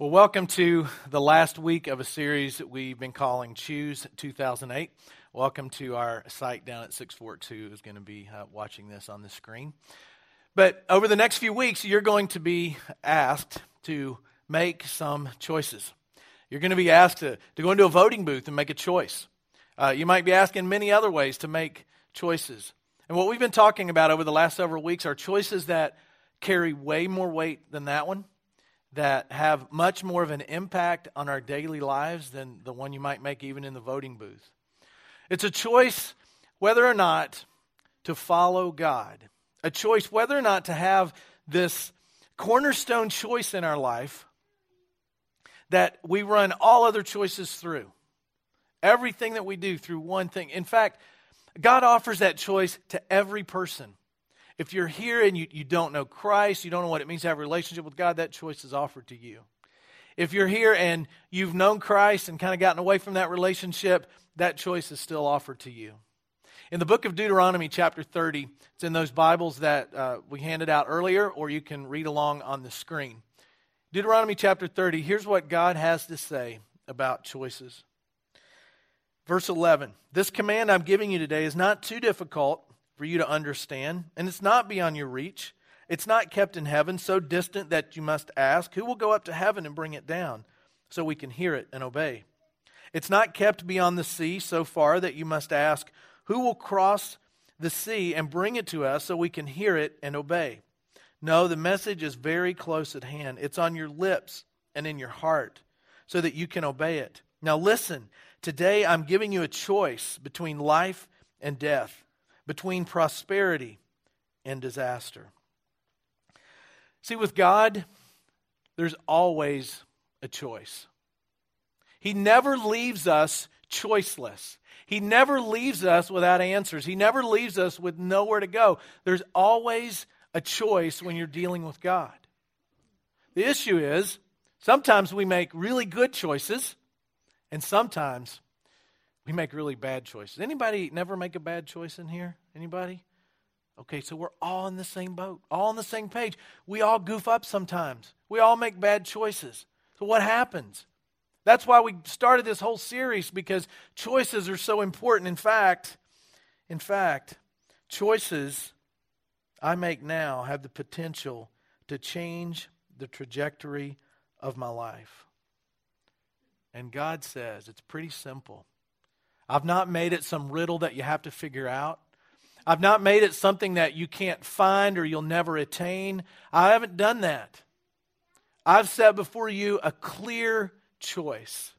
Well, welcome to the last week of a series that we've been calling Choose 2008. Welcome to our site down at 642 who's going to be uh, watching this on the screen. But over the next few weeks, you're going to be asked to make some choices. You're going to be asked to, to go into a voting booth and make a choice. Uh, you might be asked in many other ways to make choices. And what we've been talking about over the last several weeks are choices that carry way more weight than that one that have much more of an impact on our daily lives than the one you might make even in the voting booth. It's a choice whether or not to follow God, a choice whether or not to have this cornerstone choice in our life that we run all other choices through. Everything that we do through one thing. In fact, God offers that choice to every person. If you're here and you, you don't know Christ, you don't know what it means to have a relationship with God, that choice is offered to you. If you're here and you've known Christ and kind of gotten away from that relationship, that choice is still offered to you. In the book of Deuteronomy, chapter 30, it's in those Bibles that uh, we handed out earlier, or you can read along on the screen. Deuteronomy chapter 30, here's what God has to say about choices. Verse 11 This command I'm giving you today is not too difficult for you to understand, and it's not beyond your reach. It's not kept in heaven, so distant that you must ask, Who will go up to heaven and bring it down, so we can hear it and obey? It's not kept beyond the sea, so far that you must ask, Who will cross the sea and bring it to us, so we can hear it and obey? No, the message is very close at hand. It's on your lips and in your heart, so that you can obey it. Now, listen, today I'm giving you a choice between life and death between prosperity and disaster. See, with God, there's always a choice. He never leaves us choiceless. He never leaves us without answers. He never leaves us with nowhere to go. There's always a choice when you're dealing with God. The issue is sometimes we make really good choices, and sometimes we make really bad choices. Anybody never make a bad choice in here? Anybody? Okay, so we're all in the same boat, all on the same page. We all goof up sometimes. We all make bad choices. So what happens? That's why we started this whole series because choices are so important. In fact, in fact, choices I make now have the potential to change the trajectory of my life. And God says it's pretty simple. I've not made it some riddle that you have to figure out. I've not made it something that you can't find or you'll never attain. I haven't done that. I've set before you a clear choice,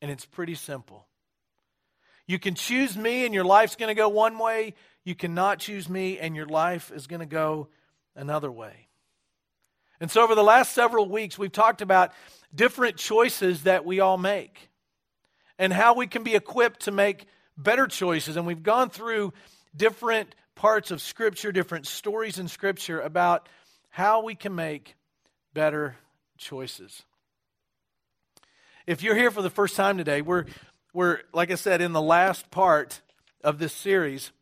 and it's pretty simple. You can choose me, and your life's going to go one way. You cannot choose me, and your life is going to go another way. And so, over the last several weeks, we've talked about different choices that we all make and how we can be equipped to make better choices. And we've gone through different parts of Scripture, different stories in Scripture about how we can make better choices. If you're here for the first time today, we're, we're, like I said, in the last part of this series.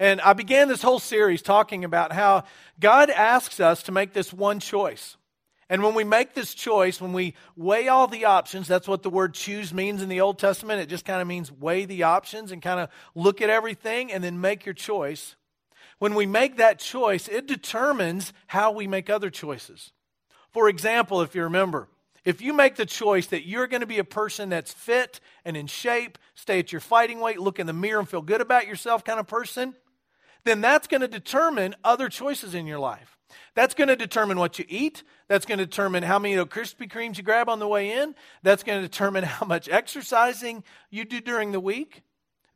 And I began this whole series talking about how God asks us to make this one choice. And when we make this choice, when we weigh all the options, that's what the word choose means in the Old Testament. It just kind of means weigh the options and kind of look at everything and then make your choice. When we make that choice, it determines how we make other choices. For example, if you remember, if you make the choice that you're going to be a person that's fit and in shape, stay at your fighting weight, look in the mirror and feel good about yourself kind of person, then that's going to determine other choices in your life. That's going to determine what you eat. That's going to determine how many Krispy Kremes you grab on the way in. That's going to determine how much exercising you do during the week.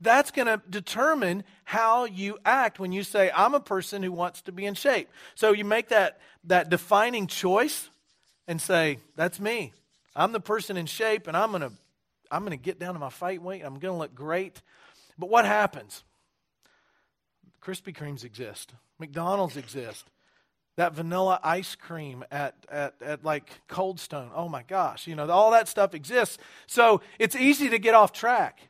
That's going to determine how you act when you say, I'm a person who wants to be in shape. So you make that, that defining choice and say, That's me. I'm the person in shape, and I'm going to I'm going to get down to my fight weight. I'm going to look great. But what happens? Krispy Kremes exist. McDonald's exist that vanilla ice cream at, at, at like Cold Stone. Oh my gosh, you know, all that stuff exists. So it's easy to get off track.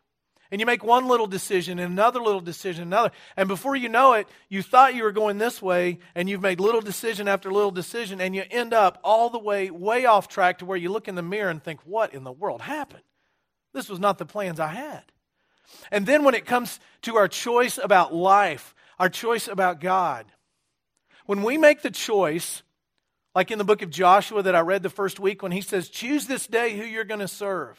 And you make one little decision and another little decision, another. And before you know it, you thought you were going this way, and you've made little decision after little decision, and you end up all the way, way off track to where you look in the mirror and think, what in the world happened? This was not the plans I had. And then when it comes to our choice about life, our choice about God, when we make the choice, like in the book of Joshua that I read the first week, when he says, Choose this day who you're going to serve.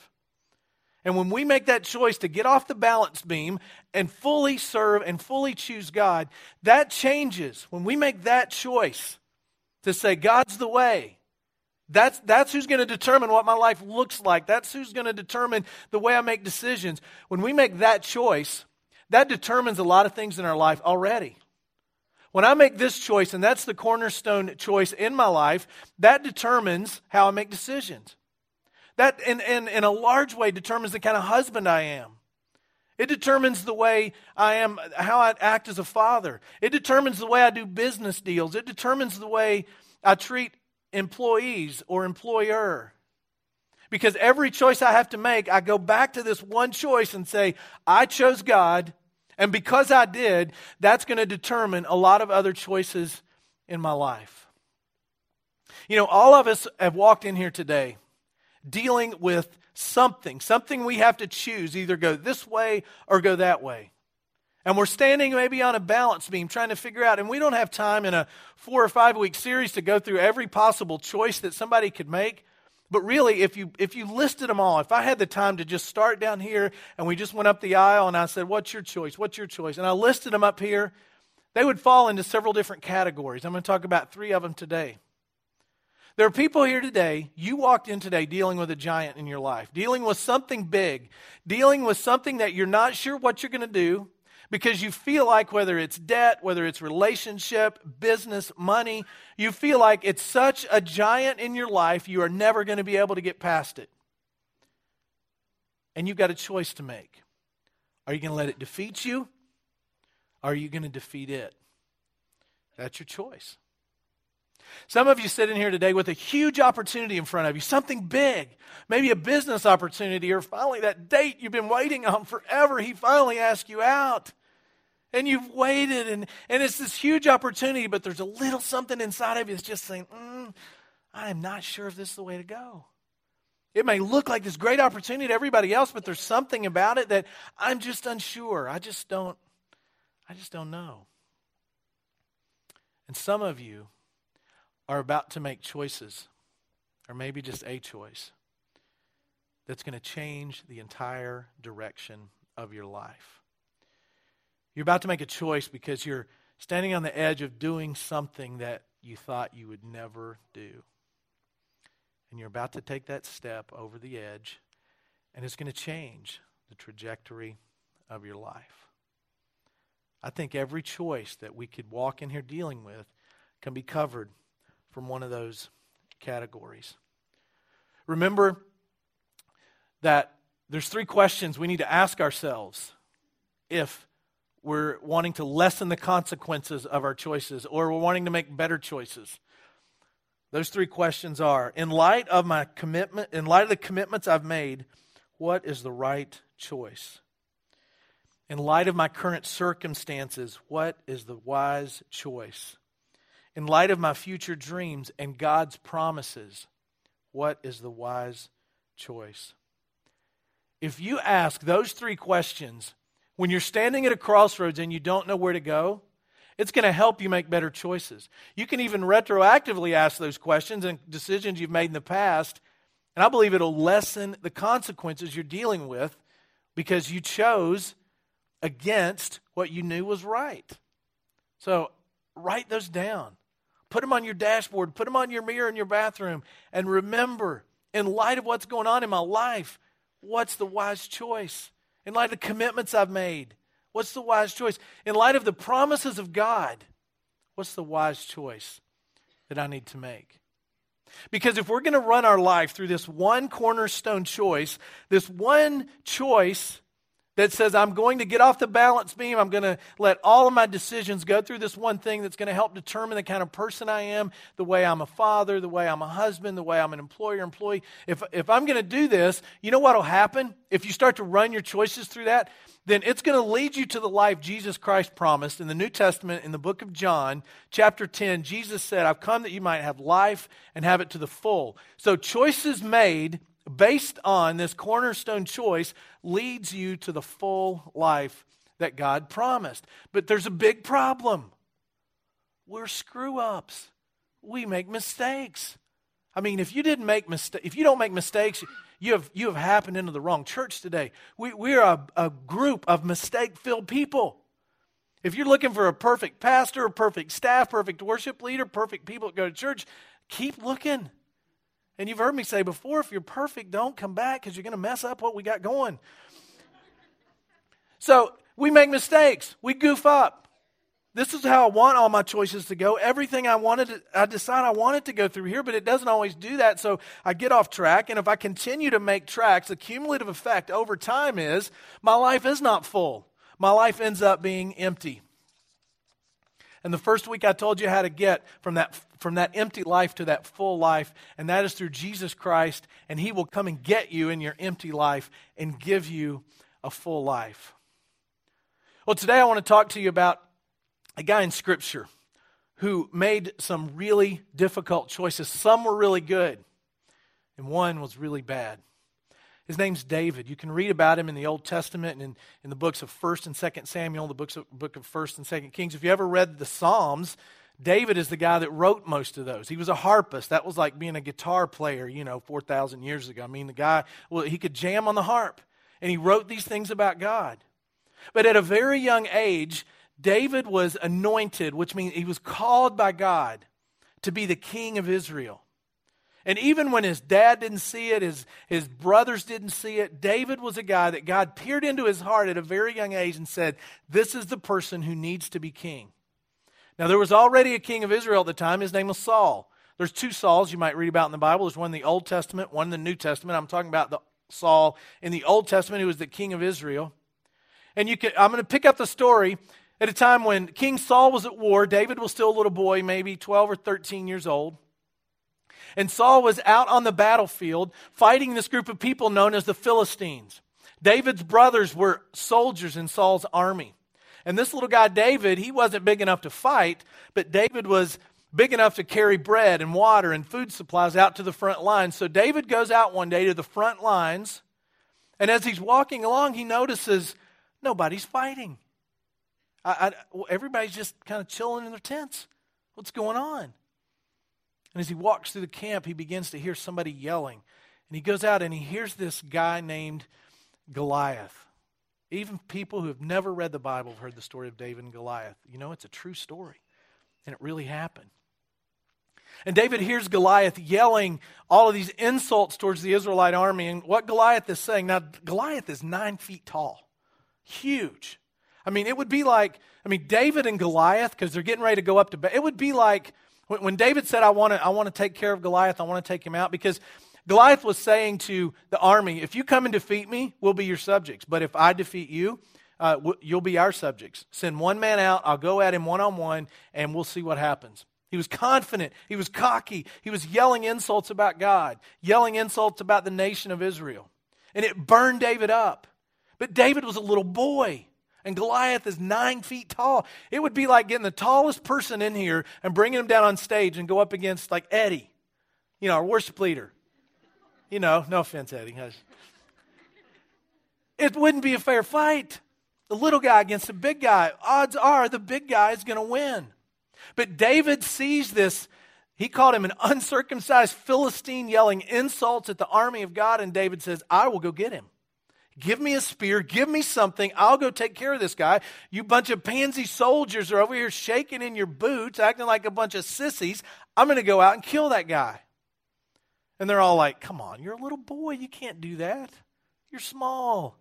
And when we make that choice to get off the balance beam and fully serve and fully choose God, that changes. When we make that choice to say, God's the way, that's, that's who's going to determine what my life looks like. That's who's going to determine the way I make decisions. When we make that choice, that determines a lot of things in our life already. When I make this choice, and that's the cornerstone choice in my life, that determines how I make decisions. That, in, in, in a large way, determines the kind of husband I am. It determines the way I am, how I act as a father. It determines the way I do business deals. It determines the way I treat employees or employer. Because every choice I have to make, I go back to this one choice and say, I chose God, and because I did, that's going to determine a lot of other choices in my life. You know, all of us have walked in here today dealing with something, something we have to choose, either go this way or go that way. And we're standing maybe on a balance beam trying to figure out, and we don't have time in a four or five week series to go through every possible choice that somebody could make. But really, if you, if you listed them all, if I had the time to just start down here and we just went up the aisle and I said, What's your choice? What's your choice? And I listed them up here, they would fall into several different categories. I'm going to talk about three of them today. There are people here today, you walked in today dealing with a giant in your life, dealing with something big, dealing with something that you're not sure what you're going to do because you feel like whether it's debt, whether it's relationship, business, money, you feel like it's such a giant in your life, you are never going to be able to get past it. And you've got a choice to make. Are you going to let it defeat you? Or are you going to defeat it? That's your choice. Some of you sit in here today with a huge opportunity in front of you, something big, maybe a business opportunity, or finally that date you've been waiting on forever. He finally asked you out. And you've waited, and, and it's this huge opportunity, but there's a little something inside of you that's just saying, mm, I am not sure if this is the way to go. It may look like this great opportunity to everybody else, but there's something about it that I'm just unsure. I just don't, I just don't know. And some of you, are about to make choices, or maybe just a choice, that's going to change the entire direction of your life. You're about to make a choice because you're standing on the edge of doing something that you thought you would never do. And you're about to take that step over the edge, and it's going to change the trajectory of your life. I think every choice that we could walk in here dealing with can be covered from one of those categories. Remember that there's three questions we need to ask ourselves if we're wanting to lessen the consequences of our choices or we're wanting to make better choices. Those three questions are In light of my commitment, in light of the commitments I've made, what is the right choice? In light of my current circumstances, what is the wise choice? in light of my future dreams and God's promises, what is the wise choice? If you ask those three questions when you're standing at a crossroads and you don't know where to go, it's going to help you make better choices. You can even retroactively ask those questions and decisions you've made in the past, and I believe it'll lessen the consequences you're dealing with because you chose against what you knew was right. So write those down. Put them on your dashboard, put them on your mirror in your bathroom, and remember, in light of what's going on in my life, what's the wise choice? In light of the commitments I've made, what's the wise choice? In light of the promises of God, what's the wise choice that I need to make? Because if we're going to run our life through this one cornerstone choice, this one choice that says, I'm going to get off the balance beam. I'm going to let all of my decisions go through this one thing that's going to help determine the kind of person I am, the way I'm a father, the way I'm a husband, the way I'm an employer, employee. If, if I'm going to do this, you know what will happen? If you start to run your choices through that, then it's going to lead you to the life Jesus Christ promised in the New Testament in the book of John, chapter 10. Jesus said, I've come that you might have life and have it to the full. So, choices made based on this cornerstone choice leads you to the full life that God promised. But there's a big problem. We're screw ups. We make mistakes. I mean, if you didn't make mistake, if you don't make mistakes, you have you have happened into the wrong church today. We we're a, a group of mistake-filled people. If you're looking for a perfect pastor, a perfect staff, perfect worship leader, perfect people that go to church, keep looking. And you've heard me say before if you're perfect, don't come back because you're going to mess up what we got going. So we make mistakes, we goof up. This is how I want all my choices to go. Everything I wanted, to, I decide I want it to go through here, but it doesn't always do that. So I get off track. And if I continue to make tracks, the cumulative effect over time is my life is not full. My life ends up being empty. And the first week I told you how to get from that, from that empty life to that full life, and that is through Jesus Christ, and He will come and get you in your empty life and give you a full life. Well, today I want to talk to you about a guy in Scripture who made some really difficult choices. Some were really good, and one was really bad. His name's David. You can read about him in the Old Testament and in, in the books of 1st and 2nd Samuel, the books of, book of 1st and 2nd Kings. If you ever read the Psalms, David is the guy that wrote most of those. He was a harpist. That was like being a guitar player, you know, 4,000 years ago. I mean, the guy, well, he could jam on the harp, and he wrote these things about God. But at a very young age, David was anointed, which means he was called by God to be the king of Israel. And even when his dad didn't see it, his, his brothers didn't see it, David was a guy that God peered into his heart at a very young age and said, This is the person who needs to be king. Now, there was already a king of Israel at the time. His name was Saul. There's two Sauls you might read about in the Bible. There's one in the Old Testament, one in the New Testament. I'm talking about the Saul in the Old Testament who was the king of Israel. And you can, I'm going to pick up the story at a time when King Saul was at war. David was still a little boy, maybe 12 or 13 years old. And Saul was out on the battlefield fighting this group of people known as the Philistines. David's brothers were soldiers in Saul's army. And this little guy, David, he wasn't big enough to fight, but David was big enough to carry bread and water and food supplies out to the front lines. So David goes out one day to the front lines, and as he's walking along, he notices nobody's fighting. I, I, everybody's just kind of chilling in their tents. What's going on? And as he walks through the camp, he begins to hear somebody yelling. And he goes out and he hears this guy named Goliath. Even people who have never read the Bible have heard the story of David and Goliath. You know, it's a true story, and it really happened. And David hears Goliath yelling all of these insults towards the Israelite army. And what Goliath is saying now, Goliath is nine feet tall, huge. I mean, it would be like, I mean, David and Goliath, because they're getting ready to go up to bed, it would be like when David said, I want to I want to take care of Goliath, I want to take him out, because Goliath was saying to the army, if you come and defeat me, we'll be your subjects. But if I defeat you, uh, you'll be our subjects. Send one man out, I'll go at him one on one, and we'll see what happens. He was confident. He was cocky. He was yelling insults about God, yelling insults about the nation of Israel. And it burned David up. But David was a little boy and Goliath is nine feet tall. It would be like getting the tallest person in here and bringing him down on stage and go up against like Eddie, you know, our worship leader. You know, no offense, Eddie. It wouldn't be a fair fight. The little guy against the big guy. Odds are the big guy is going to win. But David sees this. He called him an uncircumcised Philistine yelling insults at the army of God, and David says, I will go get him. Give me a spear. Give me something. I'll go take care of this guy. You bunch of pansy soldiers are over here shaking in your boots, acting like a bunch of sissies. I'm going to go out and kill that guy. And they're all like, Come on, you're a little boy. You can't do that. You're small.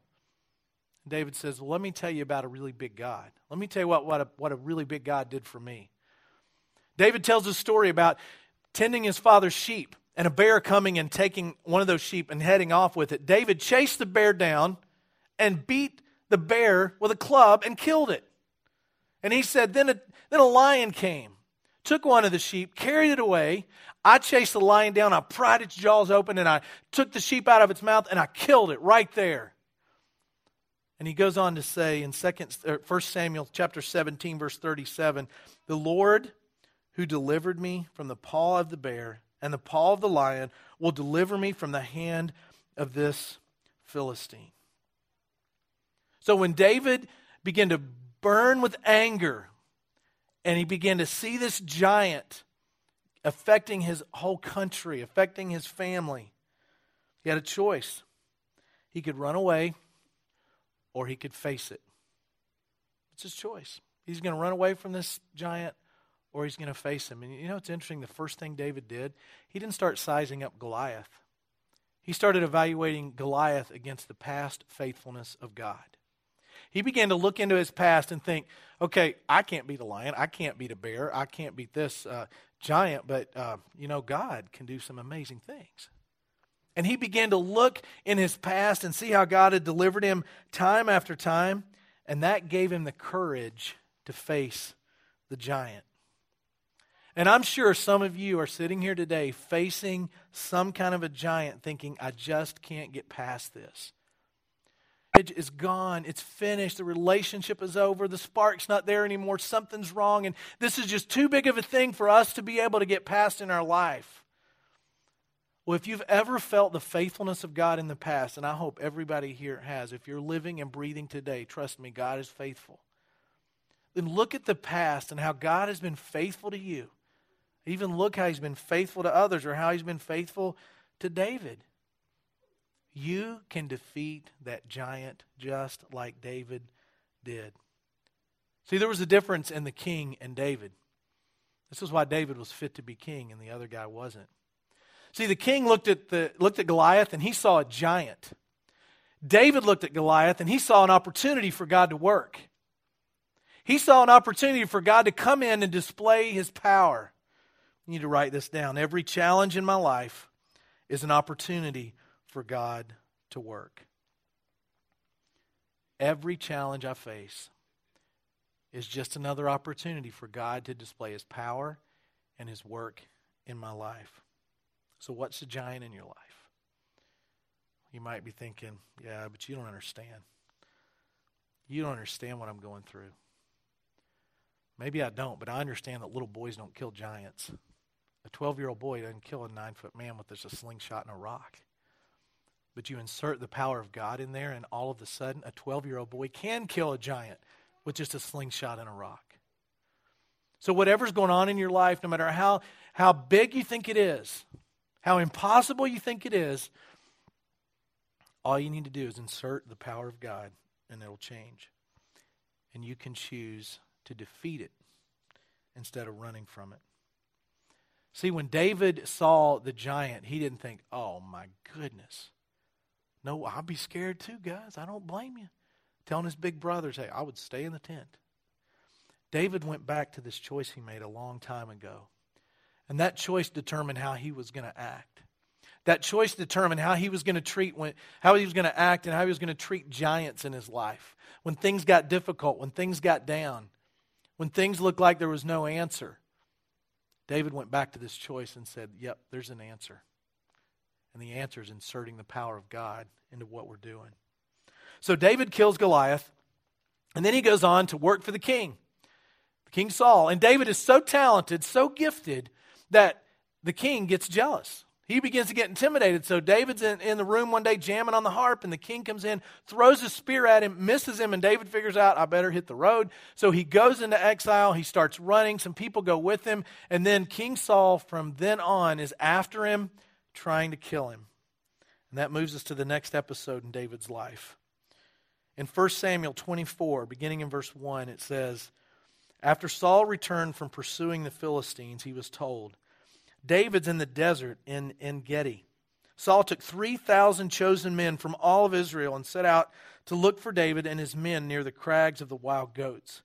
And David says, Well, let me tell you about a really big God. Let me tell you what, what, a, what a really big God did for me. David tells a story about tending his father's sheep and a bear coming and taking one of those sheep and heading off with it. David chased the bear down and beat the bear with a club and killed it. And he said, Then a, then a lion came, took one of the sheep, carried it away. I chased the lion down, I pried its jaws open, and I took the sheep out of its mouth, and I killed it right there. And he goes on to say in 2nd, 1 Samuel chapter 17, verse 37, The Lord who delivered me from the paw of the bear and the paw of the lion will deliver me from the hand of this Philistine. So when David began to burn with anger and he began to see this giant affecting his whole country, affecting his family, he had a choice. He could run away or he could face it. It's his choice. He's going to run away from this giant or he's going to face him. And you know it's interesting? The first thing David did, he didn't start sizing up Goliath. He started evaluating Goliath against the past faithfulness of God. He began to look into his past and think, okay, I can't beat a lion. I can't beat a bear. I can't beat this uh, giant, but, uh, you know, God can do some amazing things. And he began to look in his past and see how God had delivered him time after time. And that gave him the courage to face the giant. And I'm sure some of you are sitting here today facing some kind of a giant thinking, I just can't get past this. It is gone. It's finished. The relationship is over. The spark's not there anymore. Something's wrong. And this is just too big of a thing for us to be able to get past in our life. Well, if you've ever felt the faithfulness of God in the past, and I hope everybody here has, if you're living and breathing today, trust me, God is faithful. Then look at the past and how God has been faithful to you. Even look how he's been faithful to others or how he's been faithful to David. You can defeat that giant just like David did. See, there was a difference in the king and David. This is why David was fit to be king and the other guy wasn't. See, the king looked at, the, looked at Goliath and he saw a giant. David looked at Goliath and he saw an opportunity for God to work. He saw an opportunity for God to come in and display his power. You need to write this down. Every challenge in my life is an opportunity for God to work. Every challenge I face is just another opportunity for God to display His power and His work in my life. So, what's the giant in your life? You might be thinking, yeah, but you don't understand. You don't understand what I'm going through. Maybe I don't, but I understand that little boys don't kill giants. A 12 year old boy doesn't kill a nine foot man with just a slingshot and a rock. But you insert the power of God in there, and all of a sudden, a 12 year old boy can kill a giant with just a slingshot and a rock. So, whatever's going on in your life, no matter how, how big you think it is, how impossible you think it is, all you need to do is insert the power of God, and it'll change. And you can choose to defeat it instead of running from it. See, when David saw the giant, he didn't think, oh my goodness. No, I'll be scared too, guys. I don't blame you. Telling his big brothers, hey, I would stay in the tent. David went back to this choice he made a long time ago. And that choice determined how he was going to act. That choice determined how he was going to treat when, how he was going to act and how he was going to treat giants in his life. When things got difficult, when things got down, when things looked like there was no answer. David went back to this choice and said, Yep, there's an answer. And the answer is inserting the power of God into what we're doing. So David kills Goliath, and then he goes on to work for the king, King Saul. And David is so talented, so gifted, that the king gets jealous he begins to get intimidated. So David's in, in the room one day jamming on the harp, and the king comes in, throws a spear at him, misses him, and David figures out, I better hit the road. So he goes into exile. He starts running. Some people go with him. And then King Saul, from then on, is after him, trying to kill him. And that moves us to the next episode in David's life. In 1 Samuel 24, beginning in verse 1, it says, After Saul returned from pursuing the Philistines, he was told, David's in the desert in, En Gedi. Saul took 3,000 chosen men from all of Israel and set out to look for David and his men near the crags of the wild goats.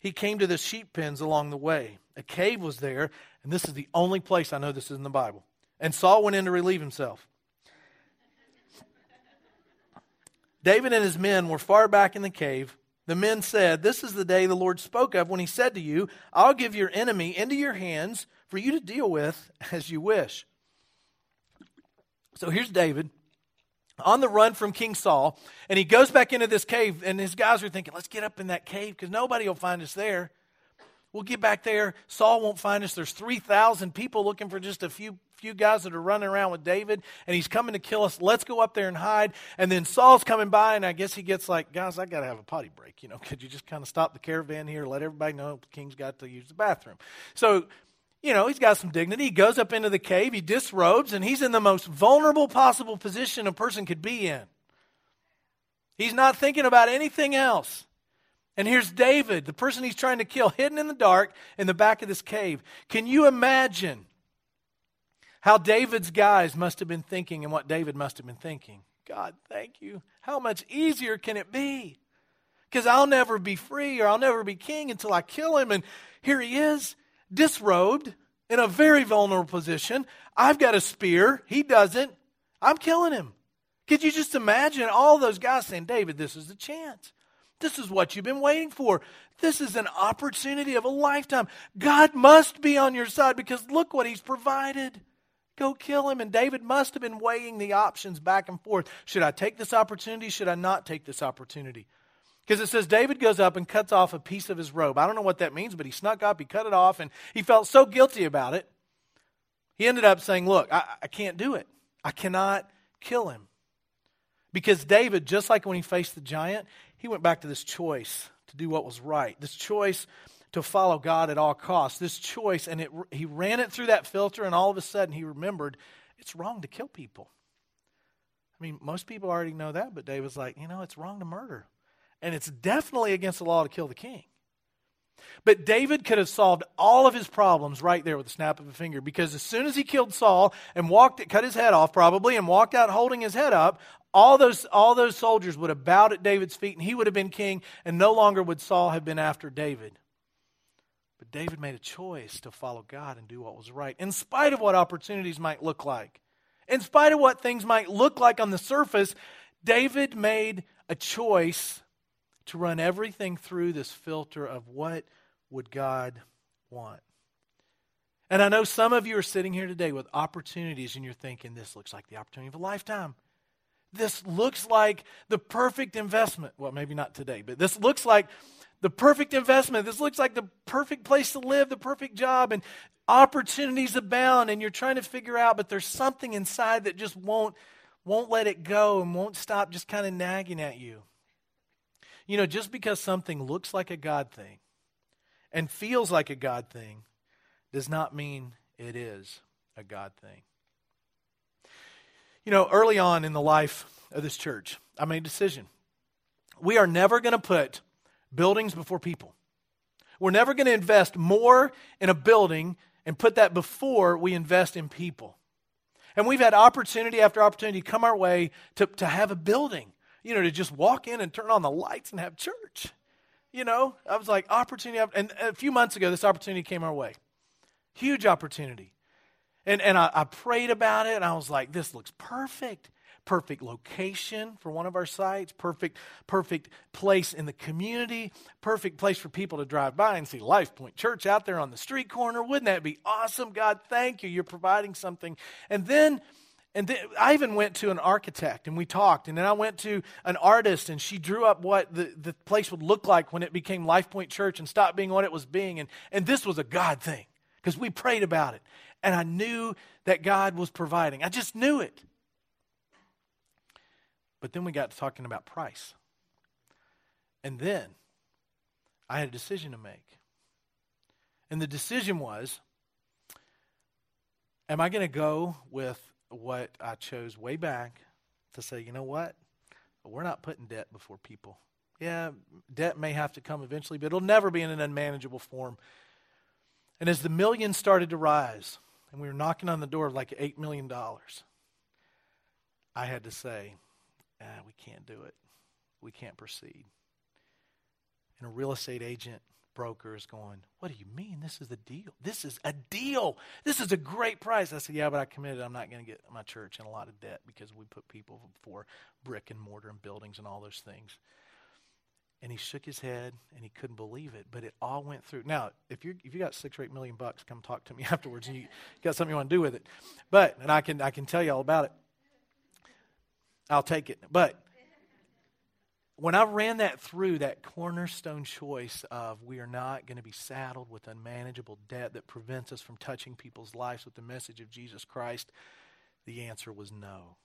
He came to the sheep pens along the way. A cave was there, and this is the only place I know this is in the Bible. And Saul went in to relieve himself. David and his men were far back in the cave. The men said, This is the day the Lord spoke of when he said to you, I'll give your enemy into your hands for you to deal with as you wish. So here's David on the run from King Saul, and he goes back into this cave, and his guys are thinking, Let's get up in that cave because nobody will find us there. We'll get back there. Saul won't find us. There's 3,000 people looking for just a few few guys that are running around with David, and he's coming to kill us. Let's go up there and hide. And then Saul's coming by, and I guess he gets like, guys, I got to have a potty break. You know, could you just kind of stop the caravan here, let everybody know the king's got to use the bathroom? So, you know, he's got some dignity. He goes up into the cave, he disrobes, and he's in the most vulnerable possible position a person could be in. He's not thinking about anything else. And here's David, the person he's trying to kill, hidden in the dark in the back of this cave. Can you imagine how David's guys must have been thinking and what David must have been thinking. God, thank you. How much easier can it be? Because I'll never be free or I'll never be king until I kill him. And here he is, disrobed, in a very vulnerable position. I've got a spear. He doesn't. I'm killing him. Could you just imagine all those guys saying, David, this is the chance. This is what you've been waiting for. This is an opportunity of a lifetime. God must be on your side because look what he's provided. Go kill him. And David must have been weighing the options back and forth. Should I take this opportunity? Should I not take this opportunity? Because it says David goes up and cuts off a piece of his robe. I don't know what that means, but he snuck up, he cut it off, and he felt so guilty about it. He ended up saying, Look, I, I can't do it. I cannot kill him. Because David, just like when he faced the giant, he went back to this choice to do what was right. This choice to follow God at all costs. This choice, and it, he ran it through that filter, and all of a sudden he remembered it's wrong to kill people. I mean, most people already know that, but David's like, you know, it's wrong to murder. And it's definitely against the law to kill the king. But David could have solved all of his problems right there with a snap of a finger because as soon as he killed Saul and walked, cut his head off probably, and walked out holding his head up, all those, all those soldiers would have bowed at David's feet and he would have been king, and no longer would Saul have been after David. But David made a choice to follow God and do what was right, in spite of what opportunities might look like. In spite of what things might look like on the surface, David made a choice to run everything through this filter of what would God want. And I know some of you are sitting here today with opportunities and you're thinking, this looks like the opportunity of a lifetime. This looks like the perfect investment. Well, maybe not today, but this looks like the perfect investment. This looks like the perfect place to live, the perfect job, and opportunities abound, and you're trying to figure out, but there's something inside that just won't won't let it go and won't stop just kind of nagging at you. You know, just because something looks like a God thing and feels like a God thing does not mean it is a God thing. You know, early on in the life of this church, I made a decision. We are never going to put buildings before people. We're never going to invest more in a building and put that before we invest in people. And we've had opportunity after opportunity come our way to, to have a building, you know, to just walk in and turn on the lights and have church. You know, I was like, opportunity. And a few months ago, this opportunity came our way. Huge opportunity. And, and I, I prayed about it, and I was like, this looks perfect perfect location for one of our sites, perfect, perfect place in the community, perfect place for people to drive by and see Life Point Church out there on the street corner. Wouldn't that be awesome? God, thank you. You're providing something. And then and I even went to an architect and we talked. And then I went to an artist and she drew up what the, the place would look like when it became Life Point Church and stopped being what it was being. And, and this was a God thing because we prayed about it. And I knew that God was providing. I just knew it. But then we got to talking about price. And then I had a decision to make. And the decision was am I going to go with what I chose way back to say, you know what? We're not putting debt before people. Yeah, debt may have to come eventually, but it'll never be in an unmanageable form. And as the millions started to rise, and we were knocking on the door of like $8 million, I had to say, ah, we can't do it. We can't proceed. And a real estate agent broker is going, What do you mean? This is the deal. This is a deal. This is a great price. I said, Yeah, but I committed I'm not going to get my church in a lot of debt because we put people for brick and mortar and buildings and all those things. And he shook his head and he couldn't believe it, but it all went through. Now, if you if you got six or eight million bucks, come talk to me afterwards and you got something you want to do with it. But and I can I can tell you all about it. I'll take it. But when I ran that through, that cornerstone choice of we are not going to be saddled with unmanageable debt that prevents us from touching people's lives with the message of Jesus Christ, the answer was no.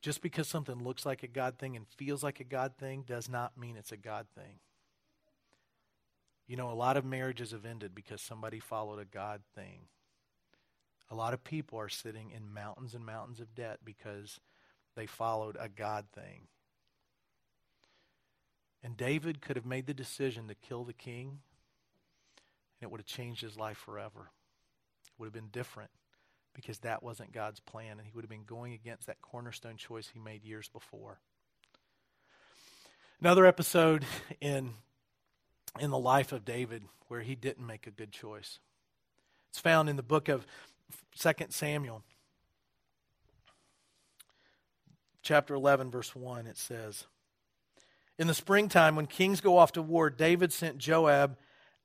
Just because something looks like a God thing and feels like a God thing does not mean it's a God thing. You know, a lot of marriages have ended because somebody followed a God thing. A lot of people are sitting in mountains and mountains of debt because they followed a God thing. And David could have made the decision to kill the king, and it would have changed his life forever. It would have been different because that wasn't God's plan, and he would have been going against that cornerstone choice he made years before. Another episode in, in the life of David where he didn't make a good choice. It's found in the book of 2 Samuel, chapter 11, verse 1. It says, in the springtime, when kings go off to war, David sent Joab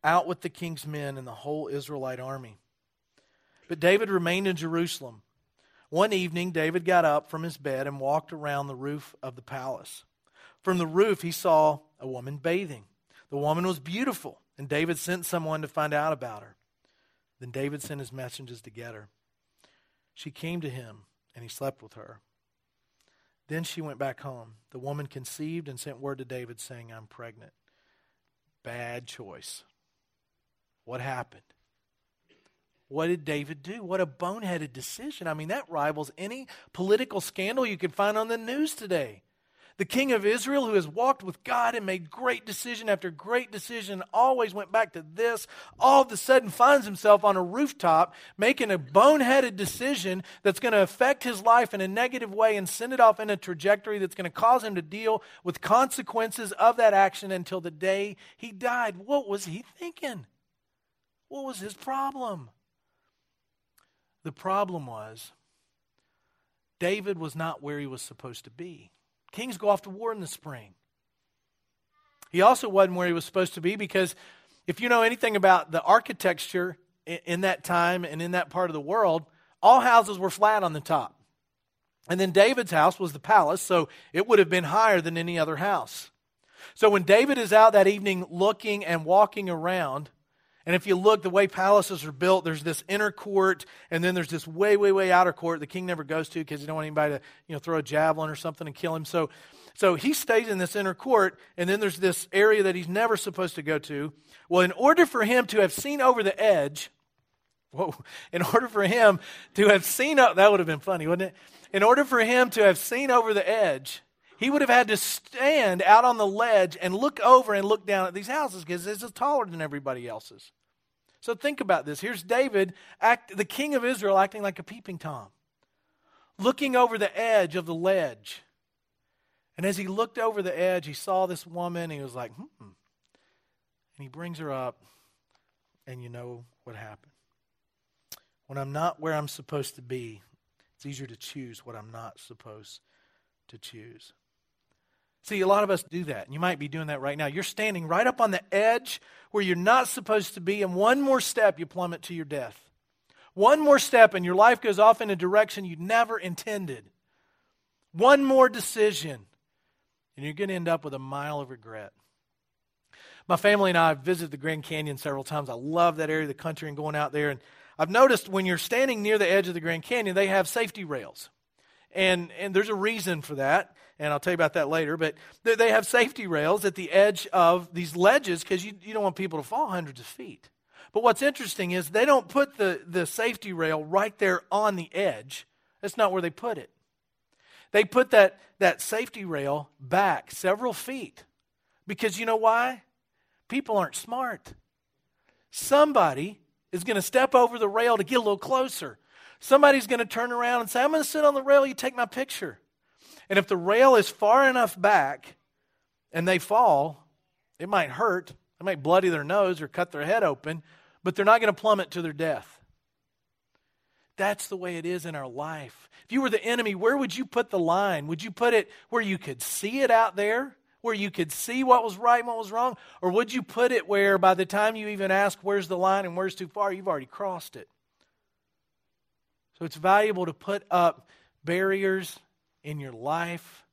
out with the king's men and the whole Israelite army. But David remained in Jerusalem. One evening, David got up from his bed and walked around the roof of the palace. From the roof, he saw a woman bathing. The woman was beautiful, and David sent someone to find out about her. Then David sent his messengers to get her. She came to him, and he slept with her. Then she went back home. The woman conceived and sent word to David saying, I'm pregnant. Bad choice. What happened? What did David do? What a boneheaded decision. I mean, that rivals any political scandal you could find on the news today. The king of Israel, who has walked with God and made great decision after great decision, always went back to this, all of a sudden finds himself on a rooftop making a boneheaded decision that's going to affect his life in a negative way and send it off in a trajectory that's going to cause him to deal with consequences of that action until the day he died. What was he thinking? What was his problem? The problem was David was not where he was supposed to be. Kings go off to war in the spring. He also wasn't where he was supposed to be because if you know anything about the architecture in that time and in that part of the world, all houses were flat on the top. And then David's house was the palace, so it would have been higher than any other house. So when David is out that evening looking and walking around, and if you look, the way palaces are built, there's this inner court, and then there's this way, way, way outer court the king never goes to because he don't want anybody to, you know, throw a javelin or something and kill him. So, so he stays in this inner court, and then there's this area that he's never supposed to go to. Well, in order for him to have seen over the edge, whoa, in order for him to have seen, that would have been funny, wouldn't it? In order for him to have seen over the edge, he would have had to stand out on the ledge and look over and look down at these houses because this is taller than everybody else's. So think about this. Here's David, act, the king of Israel, acting like a peeping Tom, looking over the edge of the ledge. And as he looked over the edge, he saw this woman, he was like, hmm. And he brings her up, and you know what happened. When I'm not where I'm supposed to be, it's easier to choose what I'm not supposed to choose. See, a lot of us do that, and you might be doing that right now. You're standing right up on the edge where you're not supposed to be, and one more step, you plummet to your death. One more step, and your life goes off in a direction you never intended. One more decision, and you're going to end up with a mile of regret. My family and I have visited the Grand Canyon several times. I love that area of the country and going out there. And I've noticed when you're standing near the edge of the Grand Canyon, they have safety rails. And, and there's a reason for that, and I'll tell you about that later. But they have safety rails at the edge of these ledges because you, you don't want people to fall hundreds of feet. But what's interesting is they don't put the, the safety rail right there on the edge. That's not where they put it. They put that, that safety rail back several feet. Because you know why? People aren't smart. Somebody is going to step over the rail to get a little closer. Somebody's going to turn around and say, I'm going to sit on the rail, you take my picture. And if the rail is far enough back and they fall, it might hurt, They might bloody their nose or cut their head open, but they're not going to plummet to their death. That's the way it is in our life. If you were the enemy, where would you put the line? Would you put it where you could see it out there? Where you could see what was right and what was wrong? Or would you put it where by the time you even ask where's the line and where's too far, you've already crossed it? So it's valuable to put up barriers in your life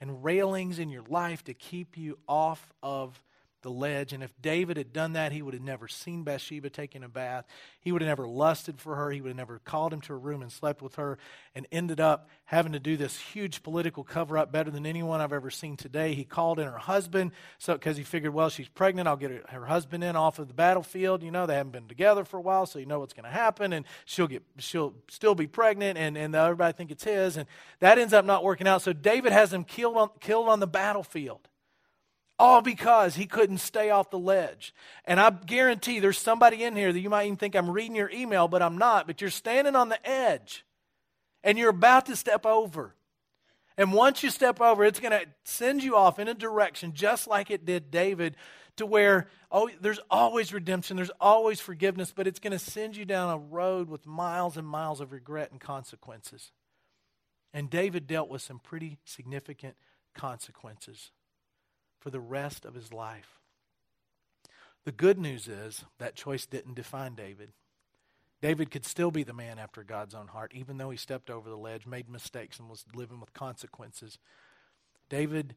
and railings in your life to keep you off of the ledge. And if David had done that, he would have never seen Bathsheba taking a bath. He would have never lusted for her. He would have never called him to a room and slept with her and ended up having to do this huge political cover up better than anyone I've ever seen today. He called in her husband so because he figured, well, she's pregnant. I'll get her, her, husband in off of the battlefield. You know, they haven't been together for a while, so you know what's going to happen. And she'll get she'll still be pregnant, and, and everybody think it's his. And that ends up not working out. So David has him killed on, killed on the battlefield. All because he couldn't stay off the ledge. And I guarantee there's somebody in here that you might even think I'm reading your email, but I'm not. But you're standing on the edge and you're about to step over. And once you step over, it's going to send you off in a direction just like it did David to where oh there's always redemption, there's always forgiveness, but it's going to send you down a road with miles and miles of regret and consequences. And David dealt with some pretty significant consequences for the rest of his life. The good news is that choice didn't define David. David could still be the man after God's own heart, even though he stepped over the ledge, made mistakes, and was living with consequences. David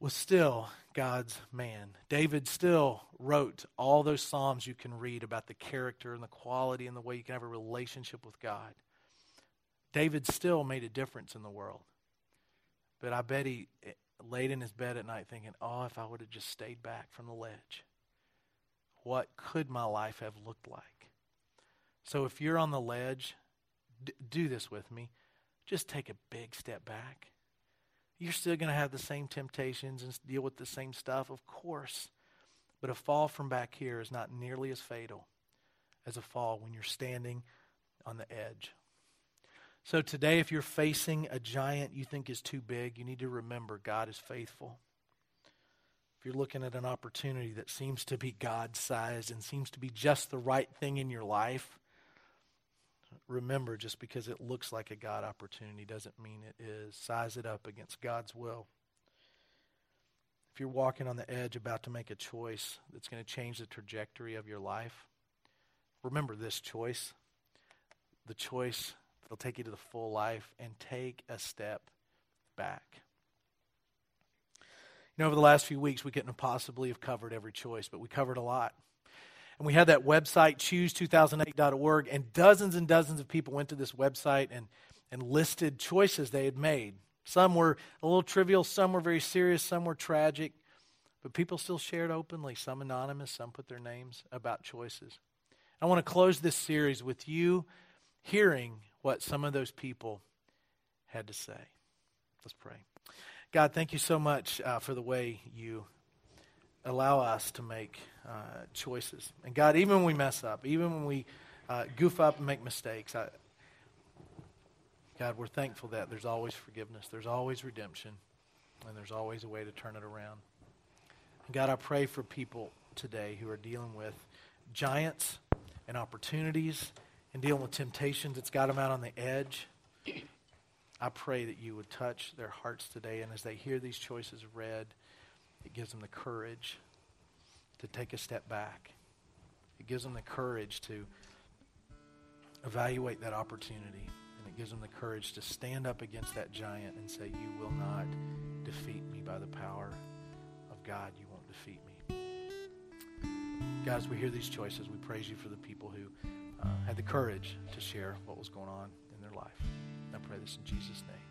was still God's man. David still wrote all those Psalms you can read about the character and the quality and the way you can have a relationship with God. David still made a difference in the world. But I bet he laid in his bed at night thinking, oh, if I would have just stayed back from the ledge, what could my life have looked like? So if you're on the ledge, d- do this with me. Just take a big step back. You're still going to have the same temptations and deal with the same stuff, of course. But a fall from back here is not nearly as fatal as a fall when you're standing on the edge. So today, if you're facing a giant you think is too big, you need to remember God is faithful. If you're looking at an opportunity that seems to be God sized and seems to be just the right thing in your life, remember just because it looks like a God opportunity doesn't mean it is. Size it up against God's will. If you're walking on the edge about to make a choice that's going to change the trajectory of your life, remember this choice the choice It'll take you to the full life and take a step back. You know, over the last few weeks, we couldn't possibly have covered every choice, but we covered a lot. And we had that website, choose2008.org, and dozens and dozens of people went to this website and, and listed choices they had made. Some were a little trivial, some were very serious, some were tragic, but people still shared openly, some anonymous, some put their names about choices. I want to close this series with you hearing what some of those people had to say. Let's pray. God, thank you so much uh, for the way you allow us to make uh, choices. And God, even when we mess up, even when we uh, goof up and make mistakes, I, God, we're thankful that there's always forgiveness, there's always redemption, and there's always a way to turn it around. And God, I pray for people today who are dealing with giants and opportunities and dealing with temptations that's got them out on the edge. I pray that you would touch their hearts today, and as they hear these choices read, it gives them the courage to take a step back. It gives them the courage to evaluate that opportunity, and it gives them the courage to stand up against that giant and say, You will not defeat me by the power of God. You won't defeat me. Guys, we hear these choices. We praise you for the people who had the courage to share what was going on in their life. I pray this in Jesus' name.